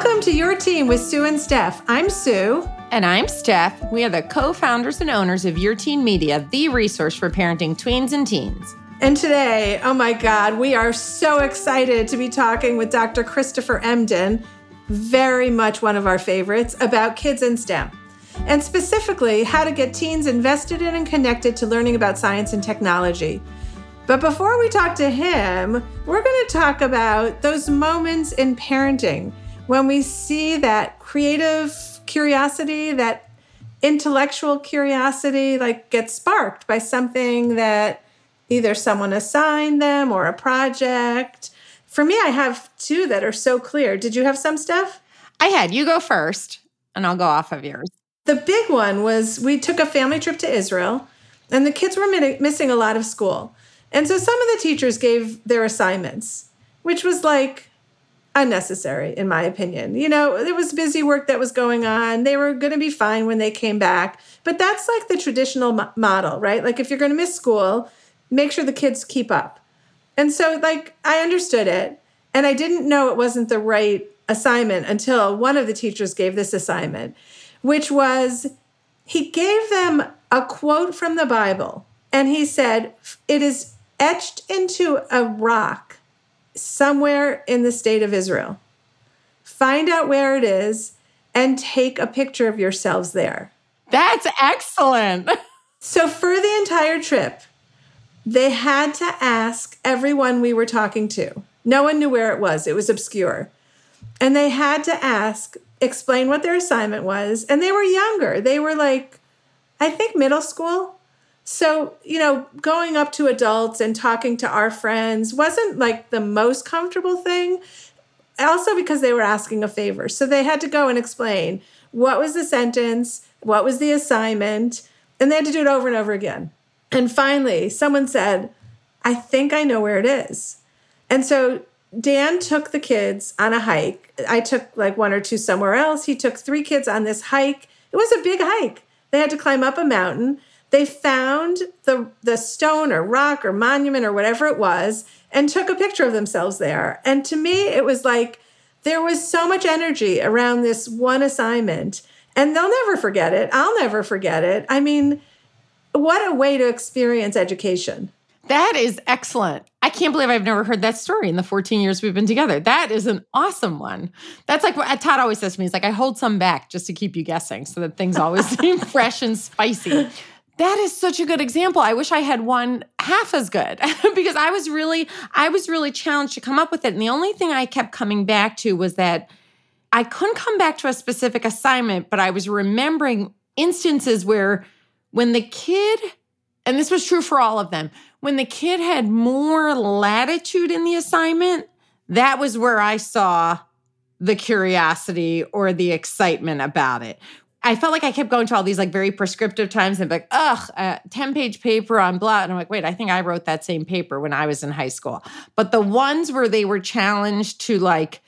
Welcome to Your Teen with Sue and Steph. I'm Sue. And I'm Steph. We are the co founders and owners of Your Teen Media, the resource for parenting tweens and teens. And today, oh my God, we are so excited to be talking with Dr. Christopher Emdin, very much one of our favorites, about kids in STEM. And specifically, how to get teens invested in and connected to learning about science and technology. But before we talk to him, we're going to talk about those moments in parenting when we see that creative curiosity, that intellectual curiosity, like get sparked by something that either someone assigned them or a project. For me, I have two that are so clear. Did you have some stuff? I had. You go first, and I'll go off of yours. The big one was we took a family trip to Israel, and the kids were missing a lot of school. And so some of the teachers gave their assignments, which was like, unnecessary, in my opinion. You know, there was busy work that was going on. They were going to be fine when they came back. But that's like the traditional mo- model, right? Like if you're going to miss school, make sure the kids keep up. And so, like, I understood it. And I didn't know it wasn't the right assignment until one of the teachers gave this assignment, which was he gave them a quote from the Bible. And he said, It is etched into a rock somewhere in the state of Israel. Find out where it is and take a picture of yourselves there. That's excellent. so, for the entire trip, they had to ask everyone we were talking to. No one knew where it was, it was obscure. And they had to ask, explain what their assignment was. And they were younger. They were like, I think middle school. So, you know, going up to adults and talking to our friends wasn't like the most comfortable thing. Also, because they were asking a favor. So they had to go and explain what was the sentence, what was the assignment, and they had to do it over and over again. And finally, someone said, I think I know where it is. And so Dan took the kids on a hike. I took like one or two somewhere else. He took three kids on this hike. It was a big hike. They had to climb up a mountain they found the, the stone or rock or monument or whatever it was and took a picture of themselves there. And to me, it was like there was so much energy around this one assignment, and they'll never forget it. I'll never forget it. I mean, what a way to experience education. That is excellent. I can't believe I've never heard that story in the 14 years we've been together. That is an awesome one. That's like what Todd always says to me. He's like, I hold some back just to keep you guessing so that things always seem fresh and spicy. That is such a good example. I wish I had one half as good because I was really I was really challenged to come up with it. And the only thing I kept coming back to was that I couldn't come back to a specific assignment, but I was remembering instances where when the kid and this was true for all of them, when the kid had more latitude in the assignment, that was where I saw the curiosity or the excitement about it. I felt like I kept going to all these like very prescriptive times and like, ugh, a 10 page paper on blah. And I'm like, wait, I think I wrote that same paper when I was in high school. But the ones where they were challenged to like,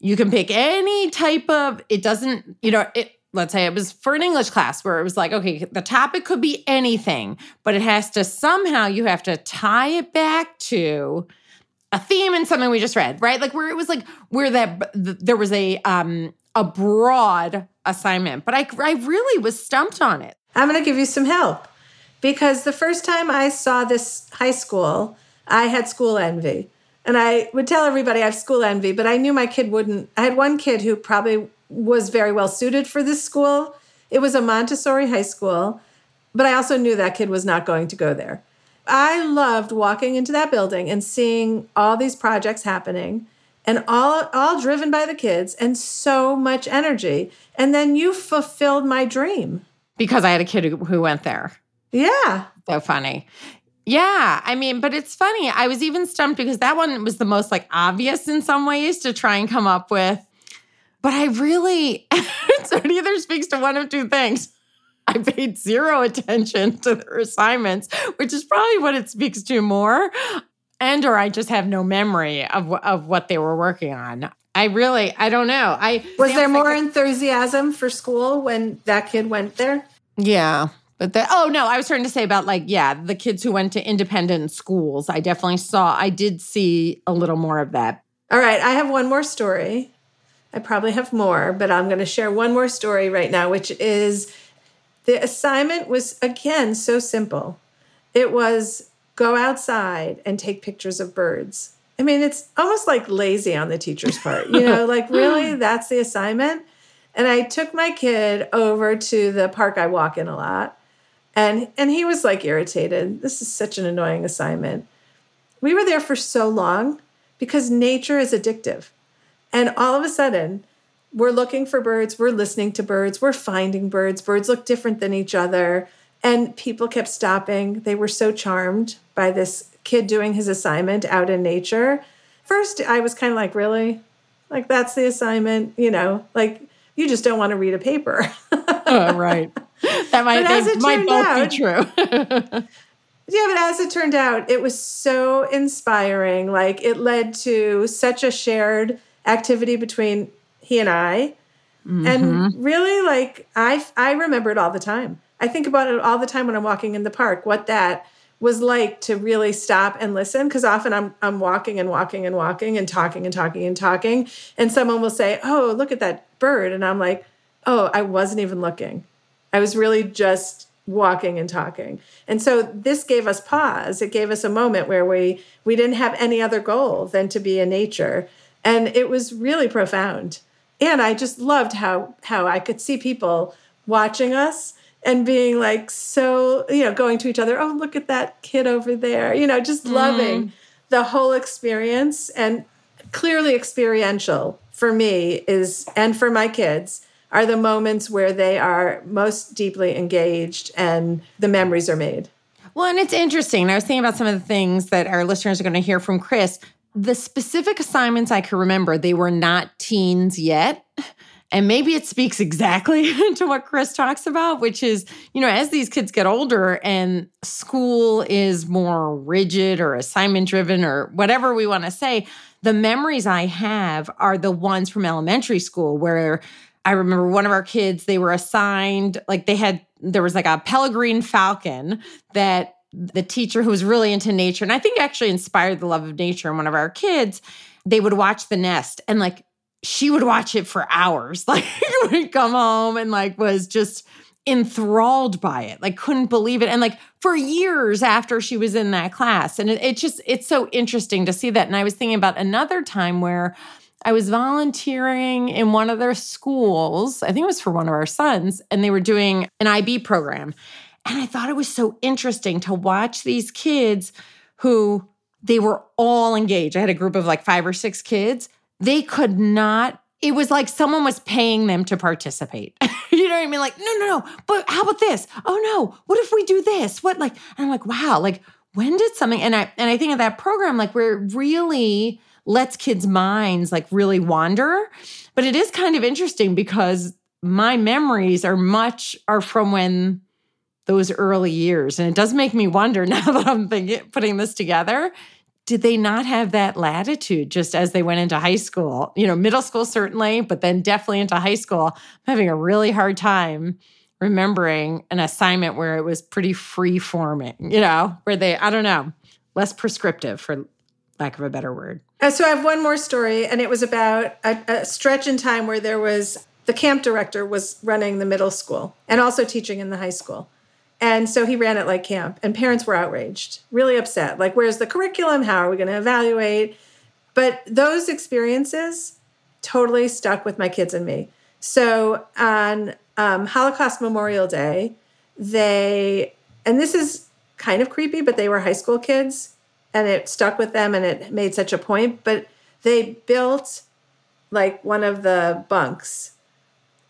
you can pick any type of, it doesn't, you know, it, let's say it was for an English class where it was like, okay, the topic could be anything, but it has to somehow, you have to tie it back to, a theme in something we just read, right? Like where it was like where that there was a um a broad assignment, but I, I really was stumped on it. I'm going to give you some help because the first time I saw this high school, I had school envy. And I would tell everybody I have school envy, but I knew my kid wouldn't. I had one kid who probably was very well suited for this school. It was a Montessori high school, but I also knew that kid was not going to go there. I loved walking into that building and seeing all these projects happening and all all driven by the kids and so much energy. And then you fulfilled my dream. Because i had a kid who, who went there. Yeah. So funny. Yeah i mean but it's funny. I was even stumped because that one was the most like obvious in some ways to try and come up with. But i really so it either speaks to one of two things. I paid zero attention to their assignments, which is probably what it speaks to more and or I just have no memory of of what they were working on. I really I don't know. I was there more like enthusiasm for school when that kid went there. Yeah. But the, oh no, I was trying to say about like, yeah, the kids who went to independent schools. I definitely saw, I did see a little more of that. All right. I have one more story. I probably have more, but I'm going to share one more story right now, which is the assignment was again so simple. It was go outside and take pictures of birds. I mean, it's almost like lazy on the teacher's part, you know, like really that's the assignment. And I took my kid over to the park I walk in a lot. And and he was like irritated. This is such an annoying assignment. We were there for so long because nature is addictive. And all of a sudden, we're looking for birds, we're listening to birds, we're finding birds. Birds look different than each other. And people kept stopping. They were so charmed by this kid doing his assignment out in nature. First, I was kind of like, really? Like, that's the assignment? You know, like, you just don't want to read a paper. oh, right. That might, they, might both out, be true. yeah, but as it turned out, it was so inspiring. Like, it led to such a shared activity between he and I. Mm-hmm. And really, like, I, I remember it all the time. I think about it all the time when I'm walking in the park, what that was like to really stop and listen because often I'm I'm walking and walking and walking and talking and talking and talking and someone will say, "Oh, look at that bird." And I'm like, "Oh, I wasn't even looking. I was really just walking and talking." And so this gave us pause. It gave us a moment where we we didn't have any other goal than to be in nature. And it was really profound. And I just loved how how I could see people watching us and being like so, you know, going to each other, oh, look at that kid over there, you know, just loving mm. the whole experience and clearly experiential for me is, and for my kids, are the moments where they are most deeply engaged and the memories are made. Well, and it's interesting. I was thinking about some of the things that our listeners are going to hear from Chris. The specific assignments I can remember, they were not teens yet. And maybe it speaks exactly to what Chris talks about, which is, you know, as these kids get older and school is more rigid or assignment driven or whatever we want to say, the memories I have are the ones from elementary school where I remember one of our kids, they were assigned, like they had, there was like a peregrine falcon that the teacher who was really into nature, and I think actually inspired the love of nature in one of our kids, they would watch the nest and like she would watch it for hours. Like would come home and like was just enthralled by it. Like couldn't believe it. And like for years after she was in that class. And it, it just it's so interesting to see that. And I was thinking about another time where I was volunteering in one of their schools. I think it was for one of our sons, and they were doing an IB program. And I thought it was so interesting to watch these kids who they were all engaged. I had a group of like five or six kids they could not it was like someone was paying them to participate. you know what I mean? Like, no, no, no. But how about this? Oh no. What if we do this? What like? And I'm like, wow. Like, when did something? And I and I think of that program like where it really lets kids' minds like really wander. But it is kind of interesting because my memories are much are from when those early years, and it does make me wonder now that I'm thinking putting this together did they not have that latitude just as they went into high school? You know, middle school certainly, but then definitely into high school. I'm having a really hard time remembering an assignment where it was pretty free forming, you know, where they, I don't know, less prescriptive for lack of a better word. Uh, so I have one more story, and it was about a, a stretch in time where there was the camp director was running the middle school and also teaching in the high school. And so he ran it like camp, and parents were outraged, really upset. Like, where's the curriculum? How are we going to evaluate? But those experiences totally stuck with my kids and me. So on um, Holocaust Memorial Day, they, and this is kind of creepy, but they were high school kids and it stuck with them and it made such a point. But they built like one of the bunks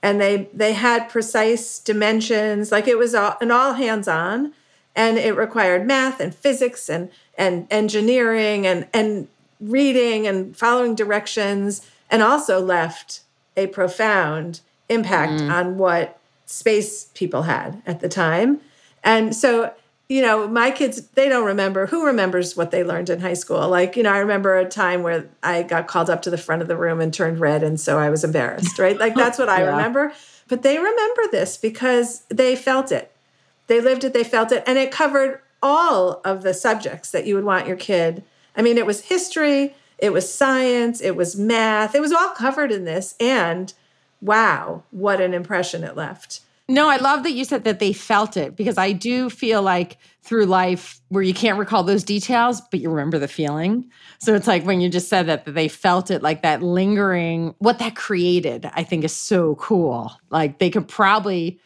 and they they had precise dimensions like it was all, an all hands on and it required math and physics and and engineering and and reading and following directions and also left a profound impact mm. on what space people had at the time and so you know, my kids, they don't remember. Who remembers what they learned in high school? Like, you know, I remember a time where I got called up to the front of the room and turned red. And so I was embarrassed, right? Like, that's what I yeah. remember. But they remember this because they felt it. They lived it, they felt it. And it covered all of the subjects that you would want your kid. I mean, it was history, it was science, it was math, it was all covered in this. And wow, what an impression it left. No, I love that you said that they felt it because I do feel like through life where you can't recall those details, but you remember the feeling. So it's like when you just said that, that they felt it, like that lingering, what that created, I think is so cool. Like they could probably,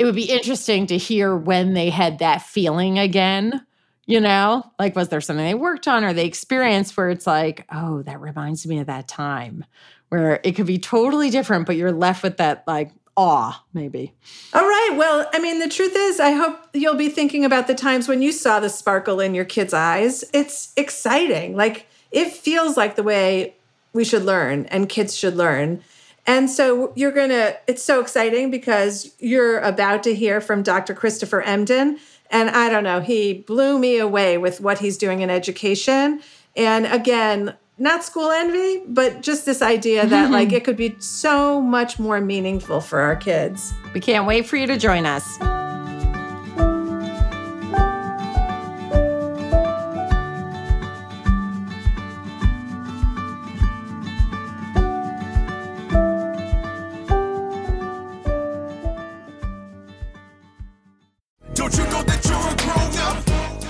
it would be interesting to hear when they had that feeling again. You know, like was there something they worked on or they experienced where it's like, oh, that reminds me of that time where it could be totally different, but you're left with that like awe, maybe. All right. Well, I mean, the truth is, I hope you'll be thinking about the times when you saw the sparkle in your kids' eyes. It's exciting. Like, it feels like the way we should learn and kids should learn. And so you're going to, it's so exciting because you're about to hear from Dr. Christopher Emdin. And I don't know, he blew me away with what he's doing in education. And again, not school envy, but just this idea that like it could be so much more meaningful for our kids. We can't wait for you to join us.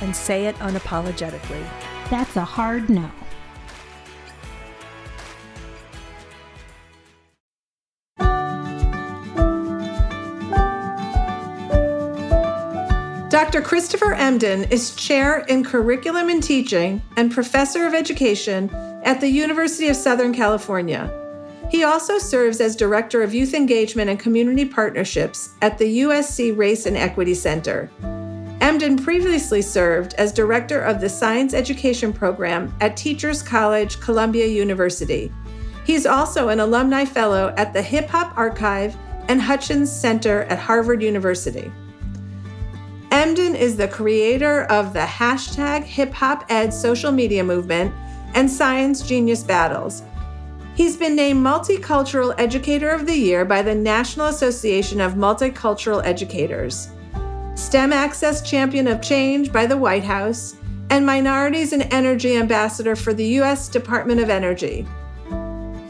and say it unapologetically. That's a hard no. Dr. Christopher Emdin is chair in curriculum and teaching and professor of education at the University of Southern California. He also serves as director of youth engagement and community partnerships at the USC Race and Equity Center. Emdin previously served as director of the Science Education Program at Teachers College, Columbia University. He's also an alumni fellow at the Hip Hop Archive and Hutchins Center at Harvard University. Emdin is the creator of the hashtag Hip Hop Ed social media movement and Science Genius Battles. He's been named Multicultural Educator of the Year by the National Association of Multicultural Educators. STEM Access Champion of Change by the White House, and Minorities and Energy Ambassador for the U.S. Department of Energy.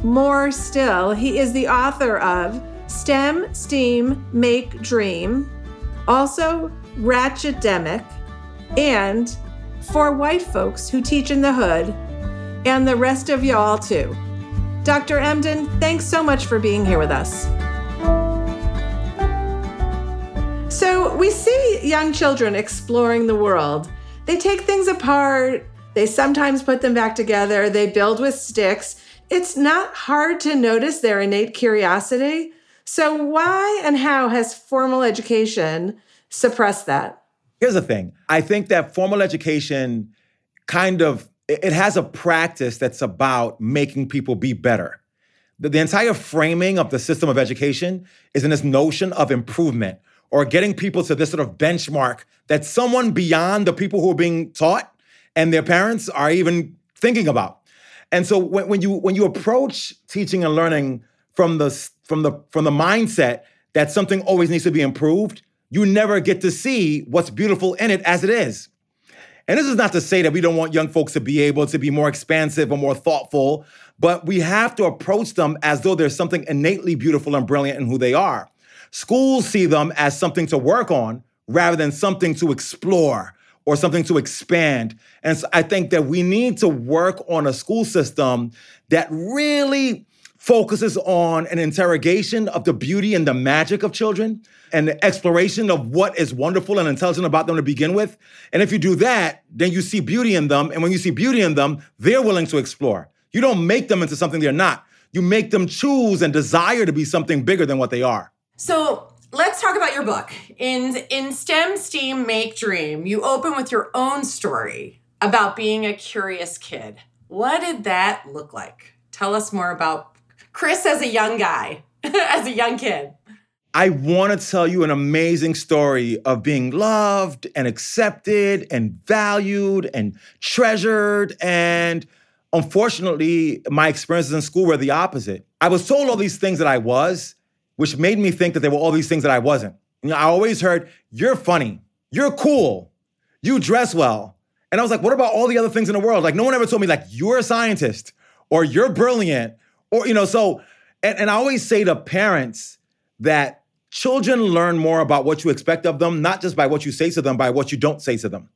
More still, he is the author of STEM, STEAM, Make, Dream, also Ratchetdemic, and For White Folks Who Teach in the Hood, and the rest of y'all too. Dr. Emdin, thanks so much for being here with us. We see young children exploring the world. They take things apart, they sometimes put them back together, they build with sticks. It's not hard to notice their innate curiosity. So, why and how has formal education suppressed that? Here's the thing I think that formal education kind of it has a practice that's about making people be better the, the entire framing of the system of education is in this notion of improvement or getting people to this sort of benchmark that someone beyond the people who are being taught and their parents are even thinking about. And so when, when you when you approach teaching and learning from the from the from the mindset that something always needs to be improved, you never get to see what's beautiful in it as it is. And this is not to say that we don't want young folks to be able to be more expansive or more thoughtful, but we have to approach them as though there's something innately beautiful and brilliant in who they are. Schools see them as something to work on rather than something to explore or something to expand. And so I think that we need to work on a school system that really focuses on an interrogation of the beauty and the magic of children and the exploration of what is wonderful and intelligent about them to begin with. And if you do that, then you see beauty in them. And when you see beauty in them, they're willing to explore. You don't make them into something they're not. You make them choose and desire to be something bigger than what they are. So let's talk about your book. In in STEM, STEAM, Make Dream, you open with your own story about being a curious kid. What did that look like? Tell us more about Chris as a young guy, as a young kid. I want to tell you an amazing story of being loved and accepted and valued and treasured. And unfortunately, my experiences in school were the opposite. I was told all these things that I was, which made me think that there were all these things that I wasn't. You know, I always heard, you're funny, you're cool, you dress well. And I was like, what about all the other things in the world? Like, no one ever told me, like, you're a scientist or you're brilliant or, you know, so, and, and I always say to parents that children learn more about what you expect of them, not just by what you say to them, by what you don't say to them.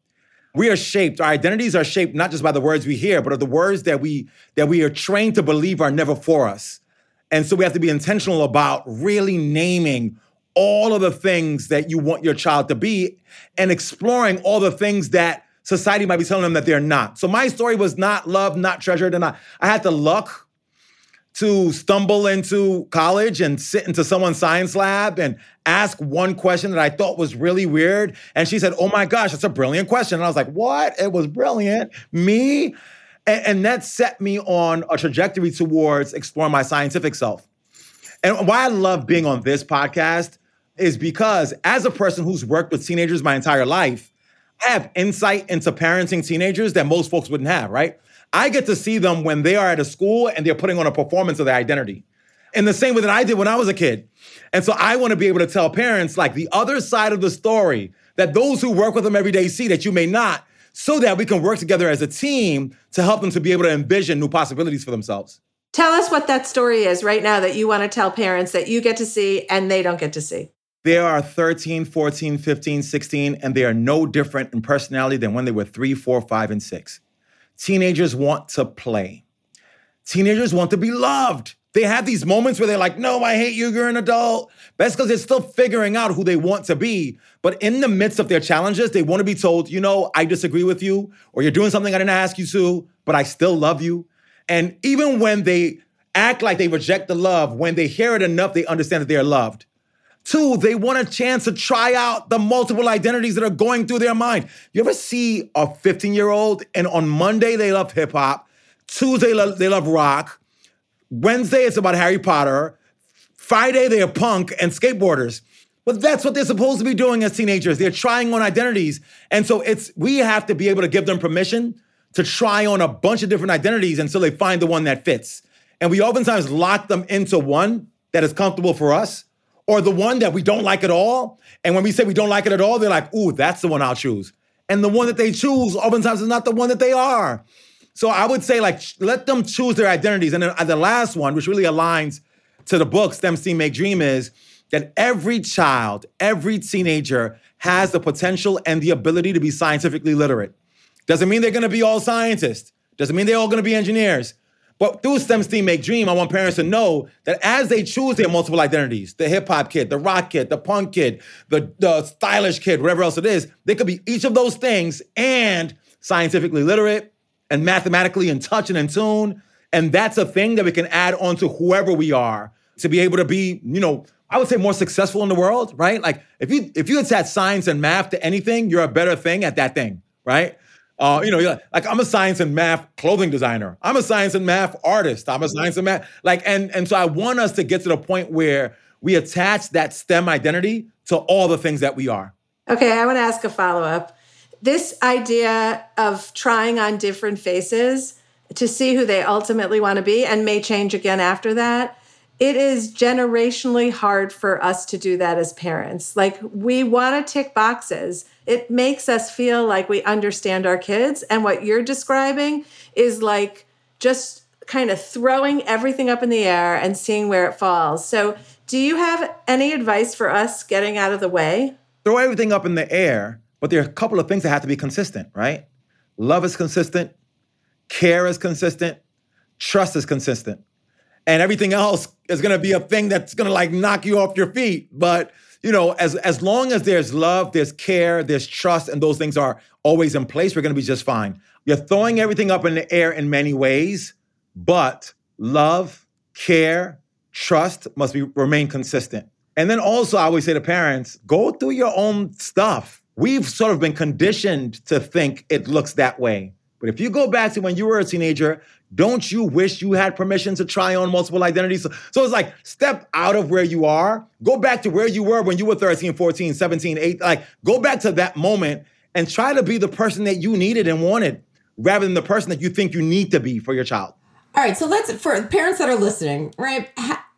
We are shaped, our identities are shaped not just by the words we hear, but of the words that we that we are trained to believe are never for us. And so we have to be intentional about really naming all of the things that you want your child to be and exploring all the things that society might be telling them that they're not. So my story was not loved, not treasured, and I, I had the luck to stumble into college and sit into someone's science lab and ask one question that I thought was really weird. And she said, Oh my gosh, that's a brilliant question. And I was like, What? It was brilliant. Me? And, and that set me on a trajectory towards exploring my scientific self. And why I love being on this podcast is because as a person who's worked with teenagers my entire life, I have insight into parenting teenagers that most folks wouldn't have, right? I get to see them when they are at a school and they're putting on a performance of their identity. In the same way that I did when I was a kid. And so I want to be able to tell parents like the other side of the story that those who work with them every day see that you may not, so that we can work together as a team to help them to be able to envision new possibilities for themselves. Tell us what that story is right now that you want to tell parents that you get to see and they don't get to see. They are 13, 14, 15, 16, and they are no different in personality than when they were three, four, five, and six. Teenagers want to play. Teenagers want to be loved. They have these moments where they're like, no, I hate you, you're an adult. That's because they're still figuring out who they want to be. But in the midst of their challenges, they want to be told, you know, I disagree with you, or you're doing something I didn't ask you to, but I still love you. And even when they act like they reject the love, when they hear it enough, they understand that they are loved. Two, they want a chance to try out the multiple identities that are going through their mind. You ever see a 15 year old and on Monday they love hip hop, Tuesday they love rock, Wednesday it's about Harry Potter, Friday they are punk and skateboarders. But that's what they're supposed to be doing as teenagers. They're trying on identities. And so it's we have to be able to give them permission to try on a bunch of different identities until they find the one that fits. And we oftentimes lock them into one that is comfortable for us or the one that we don't like at all. And when we say we don't like it at all, they're like, ooh, that's the one I'll choose. And the one that they choose oftentimes is not the one that they are. So I would say, like, let them choose their identities. And then uh, the last one, which really aligns to the book, STEM, STEAM, Make Dream, is that every child, every teenager has the potential and the ability to be scientifically literate. Doesn't mean they're gonna be all scientists. Doesn't mean they're all gonna be engineers. But through STEM, STEAM, Make Dream, I want parents to know that as they choose their multiple identities, the hip hop kid, the rock kid, the punk kid, the, the stylish kid, whatever else it is, they could be each of those things and scientifically literate and mathematically in touch and in tune. And that's a thing that we can add on to whoever we are to be able to be, you know, I would say more successful in the world, right? Like if you if you attach science and math to anything, you're a better thing at that thing, right? Uh, you know, you're like I'm a science and math clothing designer. I'm a science and math artist. I'm a science and math like, and and so I want us to get to the point where we attach that STEM identity to all the things that we are. Okay, I want to ask a follow up. This idea of trying on different faces to see who they ultimately want to be and may change again after that it is generationally hard for us to do that as parents. Like, we want to tick boxes. It makes us feel like we understand our kids. And what you're describing is like just kind of throwing everything up in the air and seeing where it falls. So, do you have any advice for us getting out of the way? Throw everything up in the air, but there are a couple of things that have to be consistent, right? Love is consistent, care is consistent, trust is consistent. And everything else is to be a thing that's to like knock you off your feet. But you know as as long as there's love there's care there's trust and those things are always in place we're to be just fine. You're throwing everything up in the air in many ways but love care trust must be remain consistent. And then also i always say to parents go through your own stuff we've sort of been conditioned to think it looks that way but if you go back to when you were a teenager, don't you wish you had permission to try on multiple identities? So, so, it's like step out of where you are, go back to where you were when you were 13, 14, 17, 8. Like go back to that moment and try to be the person that you needed and wanted rather than the person that you think you need to be for your child. All right. So let's, for parents that are listening, right?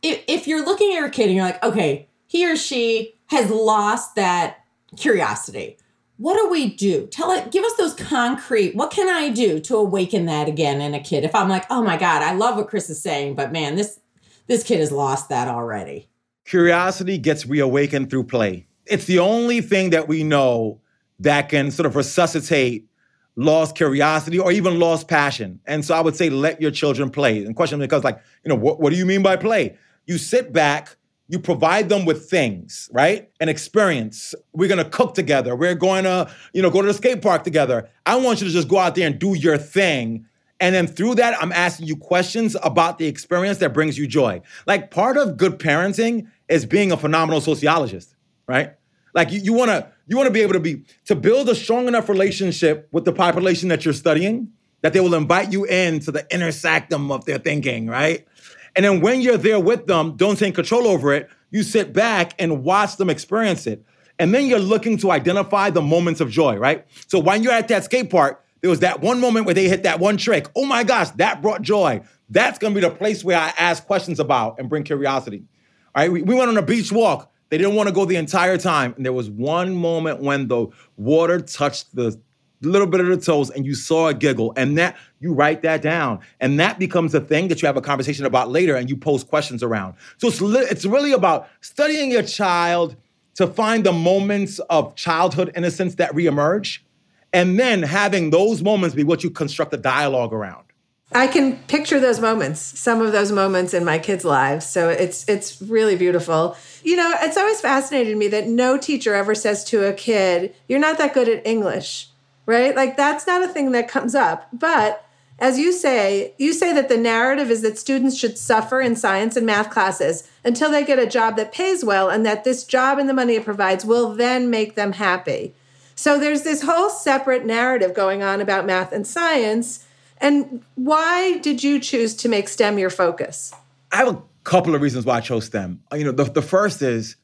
If, if you're looking at your kid and you're like, okay, he or she has lost that curiosity what do we do? Tell it, give us those concrete. What can I do to awaken that again in a kid? If I'm like, oh my God, I love what Chris is saying, but man, this this kid has lost that already. Curiosity gets reawakened through play. It's the only thing that we know that can sort of resuscitate lost curiosity or even lost passion. And so I would say let your children play. And question because like, you know, what, what do you mean by play? You sit back you provide them with things, right? An experience. We're gonna cook together. We're going to, you know, go to the skate park together. I want you to just go out there and do your thing. And then through that, I'm asking you questions about the experience that brings you joy. Like part of good parenting is being a phenomenal sociologist, right? Like you, wanna you wanna be able to be to build a strong enough relationship with the population that you're studying that they will invite you into the inner sanctum of their thinking, right? And then when you're there with them, don't take control over it. You sit back and watch them experience it. And then you're looking to identify the moments of joy, right? So when you're at that skate park, there was that one moment where they hit that one trick. Oh my gosh, that brought joy. That's gonna be the place where I ask questions about and bring curiosity. All right, we, we went on a beach walk. They didn't want to go the entire time. And there was one moment when the water touched the little bit of the toes and you saw a giggle and that you write that down and that becomes a thing that you have a conversation about later and you pose questions around so it's, li- it's really about studying your child to find the moments of childhood innocence that reemerge and then having those moments be what you construct a dialogue around I can picture those moments, some of those moments in my kids' lives. So it's it's really beautiful. You know, it's always fascinated me that no teacher ever says to a kid, "You're not that good at English." Right? Like that's not a thing that comes up. But as you say, you say that the narrative is that students should suffer in science and math classes until they get a job that pays well, and that this job and the money it provides will then make them happy. So there's this whole separate narrative going on about math and science. And why did you choose to make STEM your focus? I have a couple of reasons why I chose STEM. You know, the, the first is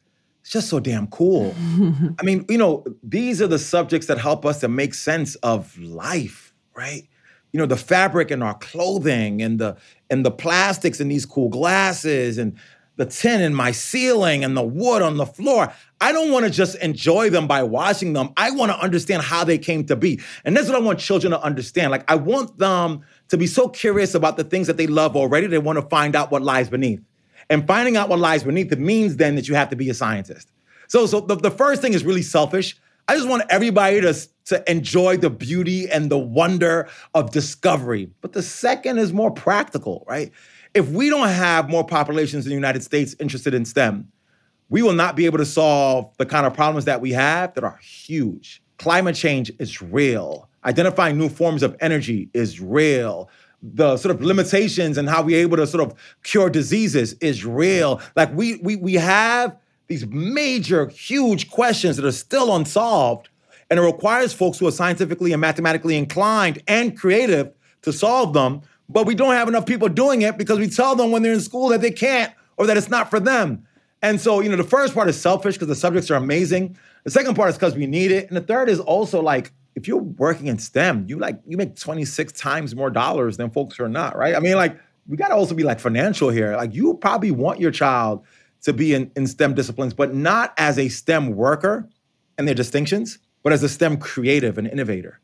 it's just so damn cool. I mean, you know, these are the subjects that help us to make sense of life, right? You know, the fabric in our clothing and the and the plastics in these cool glasses and the tin in my ceiling and the wood on the floor. I don't want to just enjoy them by watching them. I want to understand how they came to be. And that's what I want children to understand. Like I want them to be so curious about the things that they love already, they want to find out what lies beneath. And finding out what lies beneath it means then that you have to be a scientist. So, so the, the first thing is really selfish. I just want everybody to, to enjoy the beauty and the wonder of discovery. But the second is more practical, right? If we don't have more populations in the United States interested in STEM, we will not be able to solve the kind of problems that we have that are huge. Climate change is real. Identifying new forms of energy is real the sort of limitations and how we're able to sort of cure diseases is real. Like we we we have these major, huge questions that are still unsolved. And it requires folks who are scientifically and mathematically inclined and creative to solve them. But we don't have enough people doing it because we tell them when they're in school that they can't or that it's not for them. And so, you know, the first part is selfish because the subjects are amazing. The second part is because we need it. And the third is also like, if you're working in STEM, you like you make 26 times more dollars than folks who are not, right? I mean, like, we gotta also be like financial here. Like, you probably want your child to be in, in STEM disciplines, but not as a STEM worker and their distinctions, but as a STEM creative and innovator.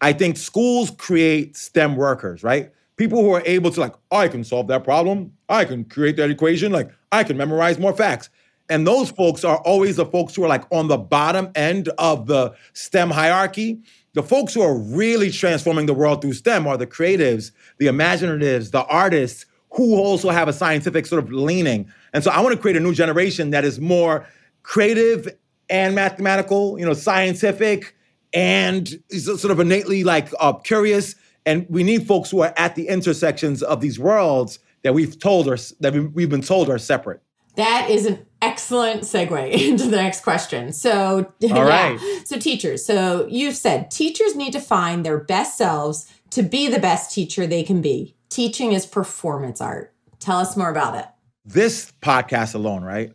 I think schools create STEM workers, right? People who are able to, like, I can solve that problem. I can create that equation. Like, I can memorize more facts. And those folks are always the folks who are like on the bottom end of the STEM hierarchy. The folks who are really transforming the world through STEM are the creatives, the imaginatives, the artists who also have a scientific sort of leaning. And so I want to create a new generation that is more creative and mathematical, you know, scientific and sort of innately like uh, curious. And we need folks who are at the intersections of these worlds that we've told are that we've been told are separate. That is an excellent segue into the next question. So, All right. Yeah. So, teachers. So, you've said teachers need to find their best selves to be the best teacher they can be. Teaching is performance art. Tell us more about it. This podcast alone, right?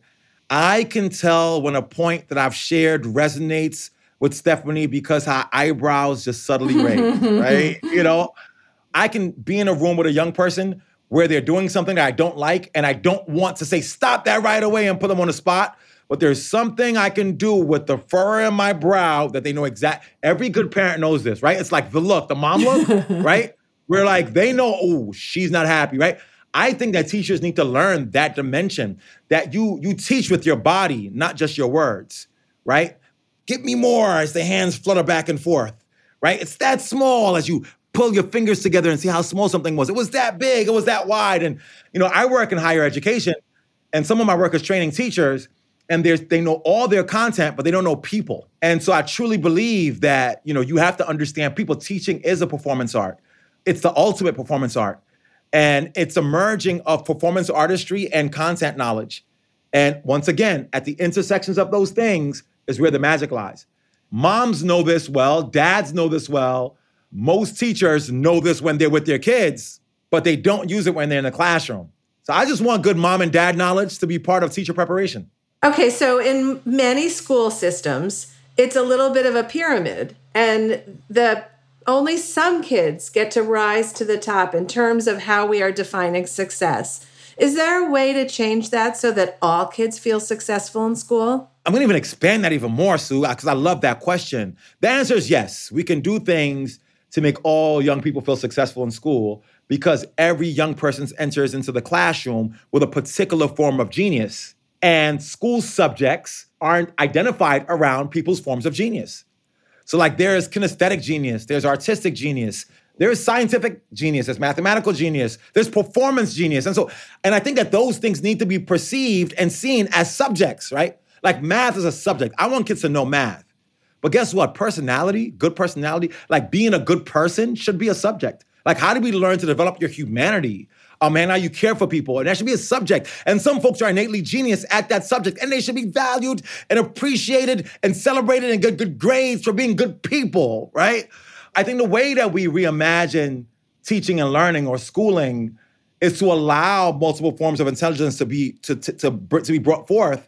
I can tell when a point that I've shared resonates with Stephanie because her eyebrows just subtly raise, right? You know, I can be in a room with a young person where they're doing something that I don't like, and I don't want to say, stop that right away and put them on the spot. But there's something I can do with the fur in my brow that they know exact. Every good parent knows this, right? It's like the look, the mom look, right? Where like they know, oh, she's not happy, right? I think that teachers need to learn that dimension that you you teach with your body, not just your words, right? Give me more as the hands flutter back and forth, right? It's that small as you pull your fingers together and see how small something was. It was that big, it was that wide. And, you know, I work in higher education, and some of my work is training teachers, and they know all their content, but they don't know people. And so I truly believe that, you know, you have to understand people. Teaching is a performance art. It's the ultimate performance art. And it's a merging of performance artistry and content knowledge. And once again, at the intersections of those things is where the magic lies. Moms know this well, dads know this well, most teachers know this when they're with their kids, but they don't use it when they're in the classroom. So I just want good mom and dad knowledge to be part of teacher preparation. Okay, so in many school systems, it's a little bit of a pyramid, and the only some kids get to rise to the top in terms of how we are defining success. Is there a way to change that so that all kids feel successful in school? I'm gonna even expand that even more, Sue, because I love that question. The answer is yes. We can do things to make all young people feel successful in school because every young person enters into the classroom with a particular form of genius. And school subjects aren't identified around people's forms of genius. So, like, there's kinesthetic genius, there's artistic genius, there's scientific genius, there's mathematical genius, there's performance genius. And so, and I think that those things need to be perceived and seen as subjects, right? Like, math is a subject. I want kids to know math. But guess what? Personality, good personality, like being a good person should be a subject. Like, how do we learn to develop your humanity? Oh man, how you care for people. And that should be a subject. And some folks are innately genius at that subject, and they should be valued and appreciated and celebrated and get good grades for being good people, right? I think the way that we reimagine teaching and learning or schooling is to allow multiple forms of intelligence to be to, to, to, to be brought forth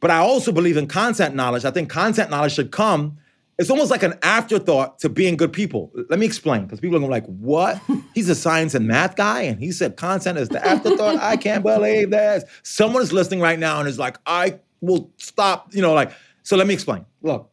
but I also believe in content knowledge. I think content knowledge should come. It's almost like an afterthought to being good people. Let me explain, because people are going to be like, what? He's a science and math guy, and he said content is the afterthought. I can't believe this. Someone is listening right now and is like, I will stop, you know, like, so let me explain. Look,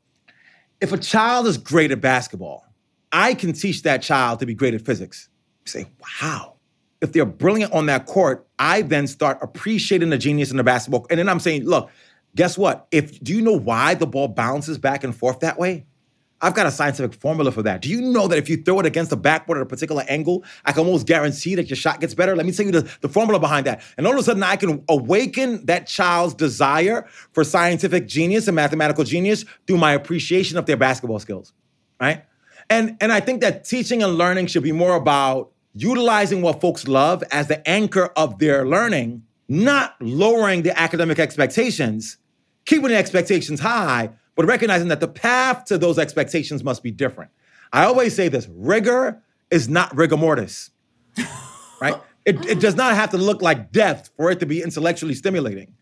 if a child is great at basketball, I can teach that child to be great at physics. You say, wow. If they're brilliant on that court, I then start appreciating the genius in the basketball. And then I'm saying, look, Guess what? If do you know why the ball bounces back and forth that way? I've got a scientific formula for that. Do you know that if you throw it against the backboard at a particular angle, I can almost guarantee that your shot gets better? Let me tell you the, the formula behind that. And all of a sudden, I can awaken that child's desire for scientific genius and mathematical genius through my appreciation of their basketball skills, right? And, and I think that teaching and learning should be more about utilizing what folks love as the anchor of their learning, not lowering the academic expectations keeping the expectations high, but recognizing that the path to those expectations must be different. I always say this rigor is not rigor mortis, right? It, it does not have to look like death for it to be intellectually stimulating.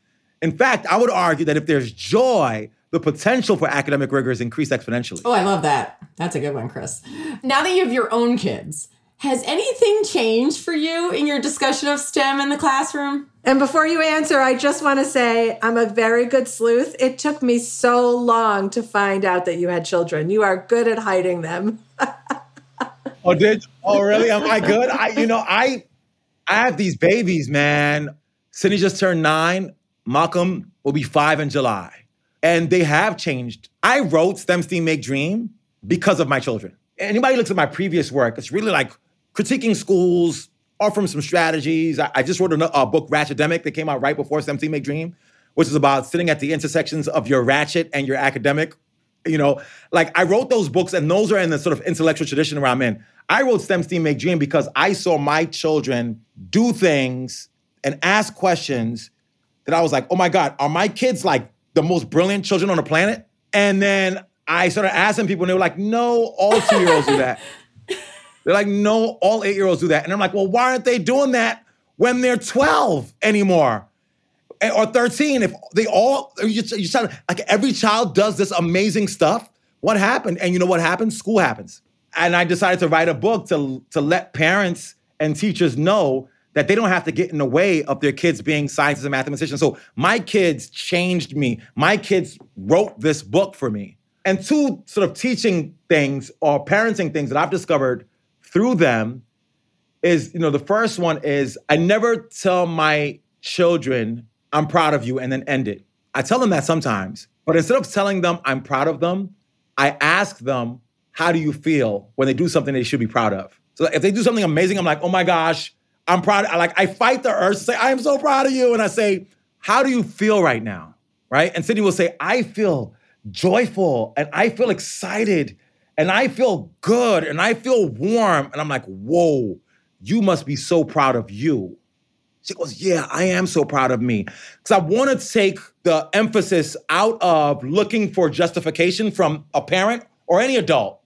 In fact, I would argue that if there's joy, the potential for academic rigor is increased exponentially. Oh, I love that. That's a good one, Chris. Now that you have your own kids, has anything changed for you in your discussion of STEM in the classroom? And before you answer, I just want to say I'm a very good sleuth. It took me so long to find out that you had children. You are good at hiding them. oh, did oh really? Am I good? I you know I I have these babies, man. Sydney just turned nine. Malcolm will be five in July, and they have changed. I wrote STEM STEAM Make Dream because of my children. Anybody looks at my previous work, it's really like critiquing schools, offering some strategies. I, I just wrote a, a book, Ratchetdemic, that came out right before STEM STEAM Make Dream, which is about sitting at the intersections of your ratchet and your academic. You know, like I wrote those books, and those are in the sort of intellectual tradition where I'm in. I wrote STEM STEAM Make Dream because I saw my children do things and ask questions that I was like, oh my God, are my kids like the most brilliant children on the planet? And then I started asking people, and they were like, no, all two year olds do that. They're like, no, all eight year olds do that. And I'm like, well, why aren't they doing that when they're 12 anymore? Eh, or 13? If they all, you, sound like every child does this amazing stuff. What happened? And you know what happened? School happens. And I decided to write a book to, to let parents and teachers know that they don't have to get in the way of their kids being scientists and mathematicians. So my kids changed me. My kids wrote this book for me. And two sort of teaching things or parenting things that I've discovered through them is, you know, the first one is I never tell my children, I'm proud of you, and then end it. I tell them that sometimes, but instead of telling them I'm proud of them, I ask them, how do you feel when they do something they should be proud of? So if they do something amazing, I'm like, oh my gosh, I'm proud. I like I fight the urge to say, I am so proud of you. And I say, how do you feel right now? Right? And Sydney will say, I feel joyful and I feel excited and I feel good and I feel warm. And I'm like, whoa, you must be so proud of you. She goes, yeah, I am so proud of me. Because I want to take the emphasis out of looking for justification from a parent or any adult.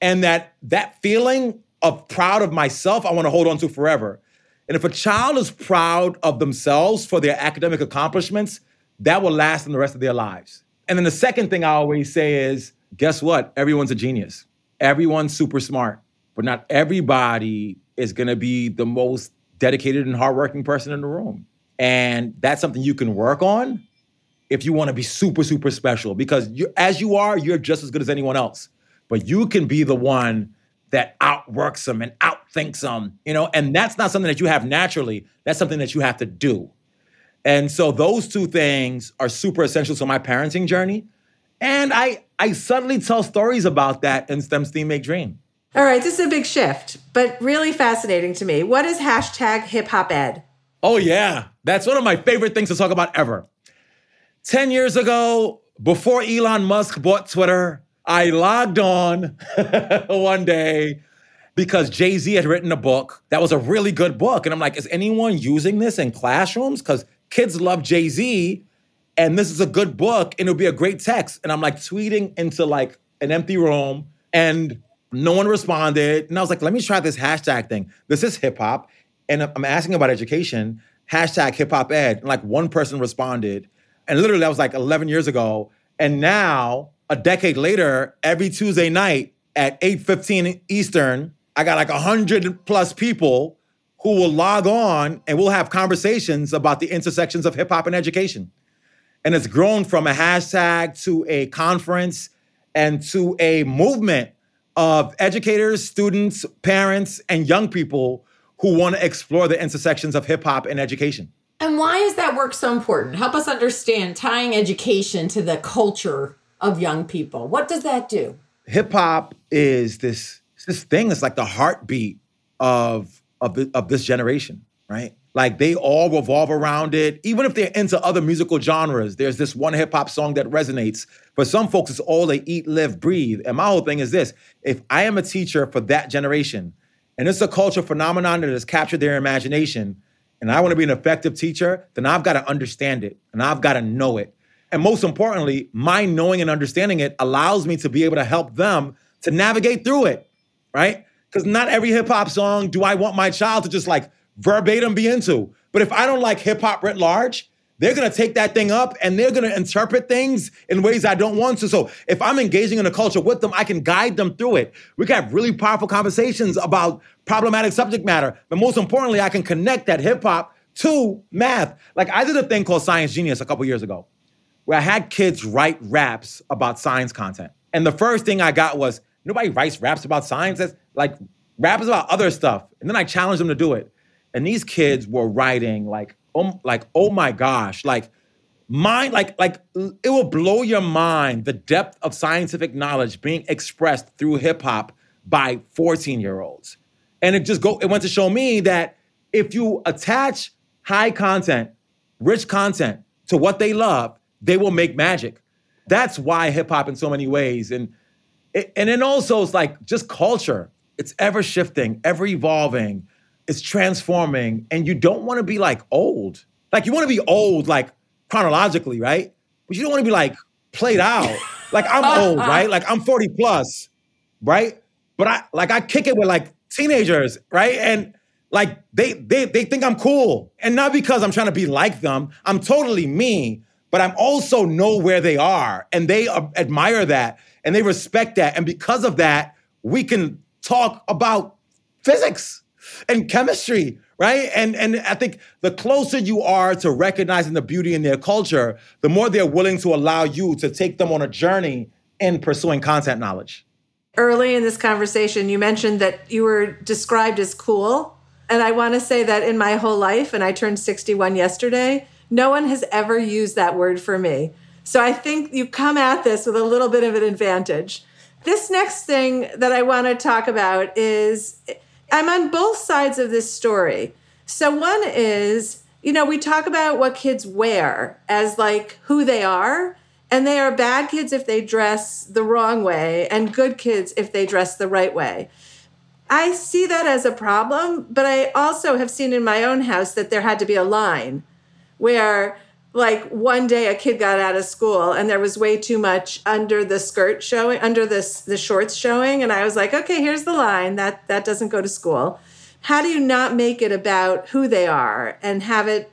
And that that feeling of proud of myself, I want to hold on to forever. And if a child is proud of themselves for their academic accomplishments, that will last them the rest of their lives. And then the second thing I always say is guess what? Everyone's a genius. Everyone's super smart, but not everybody is going to be the most dedicated and hardworking person in the room. And that's something you can work on if you want to be super, super special because you, as you are, you're just as good as anyone else. But you can be the one that outworks them and outthinks them, you know, and that's not something that you have naturally. That's something that you have to do. And so those two things are super essential to my parenting journey. And I I suddenly tell stories about that in STEM STEAM Make Dream. All right, this is a big shift, but really fascinating to me. What is hashtag hip hop ed? Oh, yeah. That's one of my favorite things to talk about ever. 10 years ago, before Elon Musk bought Twitter, I logged on one day because Jay Z had written a book that was a really good book. And I'm like, is anyone using this in classrooms? Because kids love Jay Z and this is a good book and it'll be a great text. And I'm like tweeting into like an empty room and no one responded. And I was like, let me try this hashtag thing. This is hip hop. And I'm asking about education, hashtag hip hop ed. And like one person responded. And literally that was like 11 years ago. And now, a decade later, every Tuesday night at 8:15 Eastern, I got like 100 plus people who will log on and we'll have conversations about the intersections of hip hop and education. And it's grown from a hashtag to a conference and to a movement of educators, students, parents, and young people who want to explore the intersections of hip hop and education. And why is that work so important? Help us understand tying education to the culture of young people. What does that do? Hip hop is this this thing that's like the heartbeat of of, the, of this generation, right? Like they all revolve around it. Even if they're into other musical genres, there's this one hip hop song that resonates. For some folks, it's all they eat, live, breathe. And my whole thing is this if I am a teacher for that generation, and it's a cultural phenomenon that has captured their imagination, and I want to be an effective teacher, then I've got to understand it and I've got to know it. And most importantly, my knowing and understanding it allows me to be able to help them to navigate through it, right? Because not every hip hop song do I want my child to just like verbatim be into. But if I don't like hip hop writ large, they're gonna take that thing up and they're gonna interpret things in ways I don't want to. So if I'm engaging in a culture with them, I can guide them through it. We can have really powerful conversations about problematic subject matter. But most importantly, I can connect that hip hop to math. Like I did a thing called Science Genius a couple years ago, where I had kids write raps about science content. And the first thing I got was nobody writes raps about science. That's like rap is about other stuff. And then I challenged them to do it. And these kids were writing like, oh, like, oh my gosh, like mind, like, like it will blow your mind the depth of scientific knowledge being expressed through hip hop by 14 year olds. And it just go, it went to show me that if you attach high content, rich content to what they love, they will make magic. That's why hip hop in so many ways. And and then also it's like just culture. It's ever shifting, ever evolving. It's transforming, and you don't want to be like old. Like you want to be old, like chronologically, right? But you don't want to be like played out. Like I'm old, right? Like I'm 40 plus, right? But I like I kick it with like teenagers, right? And like they they they think I'm cool. And not because I'm trying to be like them. I'm totally me, but I'm also know where they are and they uh, admire that and they respect that. And because of that, we can talk about physics and chemistry, right? And and I think the closer you are to recognizing the beauty in their culture, the more they're willing to allow you to take them on a journey in pursuing content knowledge. Early in this conversation, you mentioned that you were described as cool. And I want to say that in my whole life, and I turned 61 yesterday, no one has ever used that word for me. So I think you come at this with a little bit of an advantage. This next thing that I want to talk about is I'm on both sides of this story. So one is, you know, we talk about what kids wear as like who they are, and they are bad kids if they dress the wrong way and good kids if they dress the right way. I see that as a problem, but I also have seen in my own house that there had to be a line where like one day a kid got out of school and there was way too much under the skirt showing under this the shorts showing. And i was like okay here's the line. That that doesn't go to school. How do you not make it about who they are and have it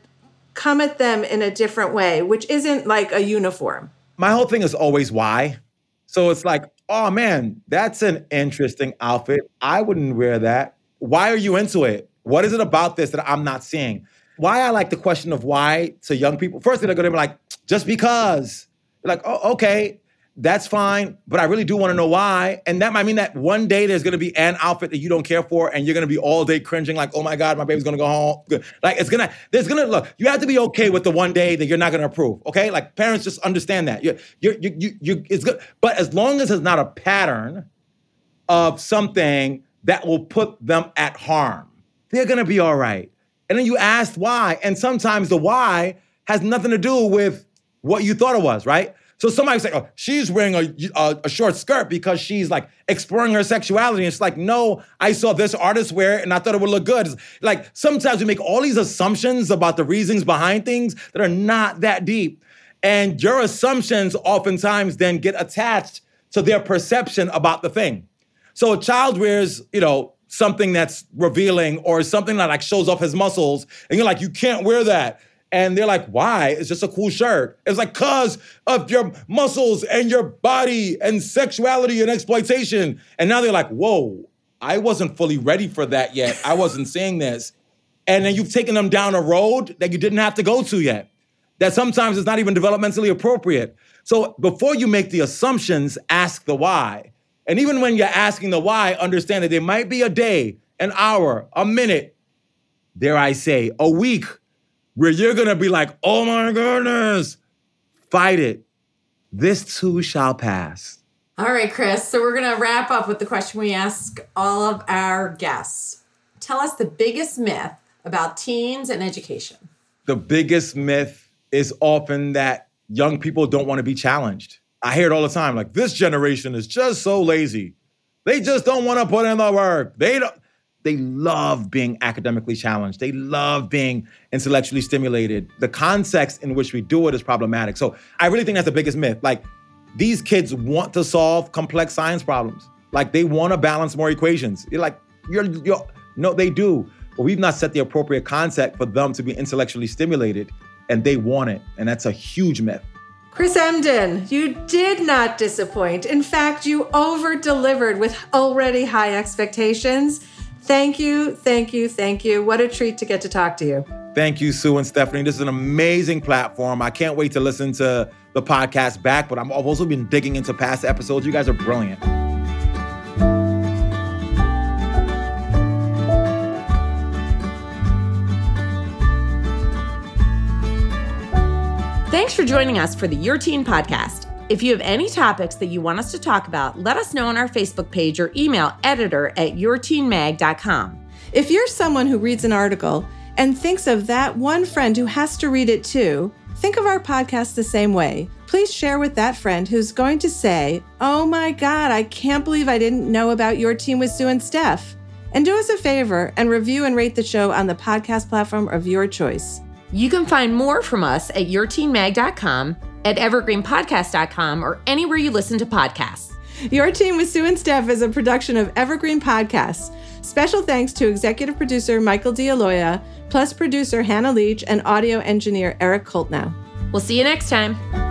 come at them in a different way which isn't like a uniform? My whole thing is always why. So it's like oh man that's an interesting outfit. I wouldn't wear that. Why are you into it? What is it about this that i'm not seeing why I like the question of why to young people. First, they're going to be like, just because. They're like, oh, okay, that's fine, but I really do want to know why. And that might mean that one day there's going to be an outfit that you don't care for, and you're going to be all day cringing, like, oh my God, my baby's going to go home. Like, it's going to, there's going to, look, you have to be okay with the one day that you're not going to approve, okay? Like, parents just understand that. You're, you're, you, you, you, it's good. But as long as it's not a pattern of something that will put them at harm, they're going to be all right. And then you asked why. And sometimes the why has nothing to do with what you thought it was, right? So somebody say, oh, she's wearing a, a, a, short skirt because she's like exploring her sexuality. And it's like, no, I saw this artist wear it and I thought it would look good. It's like sometimes we make all these assumptions about the reasons behind things that are not that deep. And your assumptions oftentimes then get attached to their perception about the thing. So a child wears, you know, something that's revealing or something that like shows off his muscles, and you're like, you can't wear that. And they're like, why? It's just a cool shirt. It's like, cause of your muscles and your body and sexuality and exploitation. And now they're like, whoa, I wasn't fully ready for that yet. I wasn't seeing this. And then you've taken them down a road that you didn't have to go to yet. That sometimes is not even developmentally appropriate. So before you make the assumptions, ask the why. And even when you're asking the why, understand that there might be a day, an hour, a minute, dare I say, a week, where you're gonna be like, oh my goodness, fight it. This too shall pass. All right, Chris. So we're gonna wrap up with the question we ask all of our guests. Tell us the biggest myth about teens and education. The biggest myth is often that young people don't want to be challenged. I hear it all the time. Like this generation is just so lazy. They just don't want to put in the work. They don't. they love being academically challenged. They love being intellectually stimulated. The context in which we do it is problematic. So I really think that's the biggest myth. Like these kids want to solve complex science problems. Like they want to balance more equations. You're like, you're, you're no, they do. But we've not set the appropriate context for them to be intellectually stimulated, and they want it. And that's a huge myth. Chris Emdin, you did not disappoint. In fact, you over delivered with already high expectations. Thank you, thank you, thank you. What a treat to get to talk to you. Thank you, Sue and Stephanie. This is an amazing platform. I can't wait to listen to the podcast back, but I've also been digging into past episodes. You guys are brilliant. Thanks for joining us for the Your Teen podcast. If you have any topics that you want us to talk about, let us know on our Facebook page or email editor at yourteenmag.com. If you're someone who reads an article and thinks of that one friend who has to read it too, think of our podcast the same way. Please share with that friend who's going to say, Oh my God, I can't believe I didn't know about Your Teen with Sue and Steph. And do us a favor and review and rate the show on the podcast platform of your choice. You can find more from us at yourteenmag.com, at evergreenpodcast.com, or anywhere you listen to podcasts. Your Teen with Sue and Steph is a production of Evergreen Podcasts. Special thanks to executive producer Michael D'Aloia, plus producer Hannah Leach and audio engineer Eric Koltnow. We'll see you next time.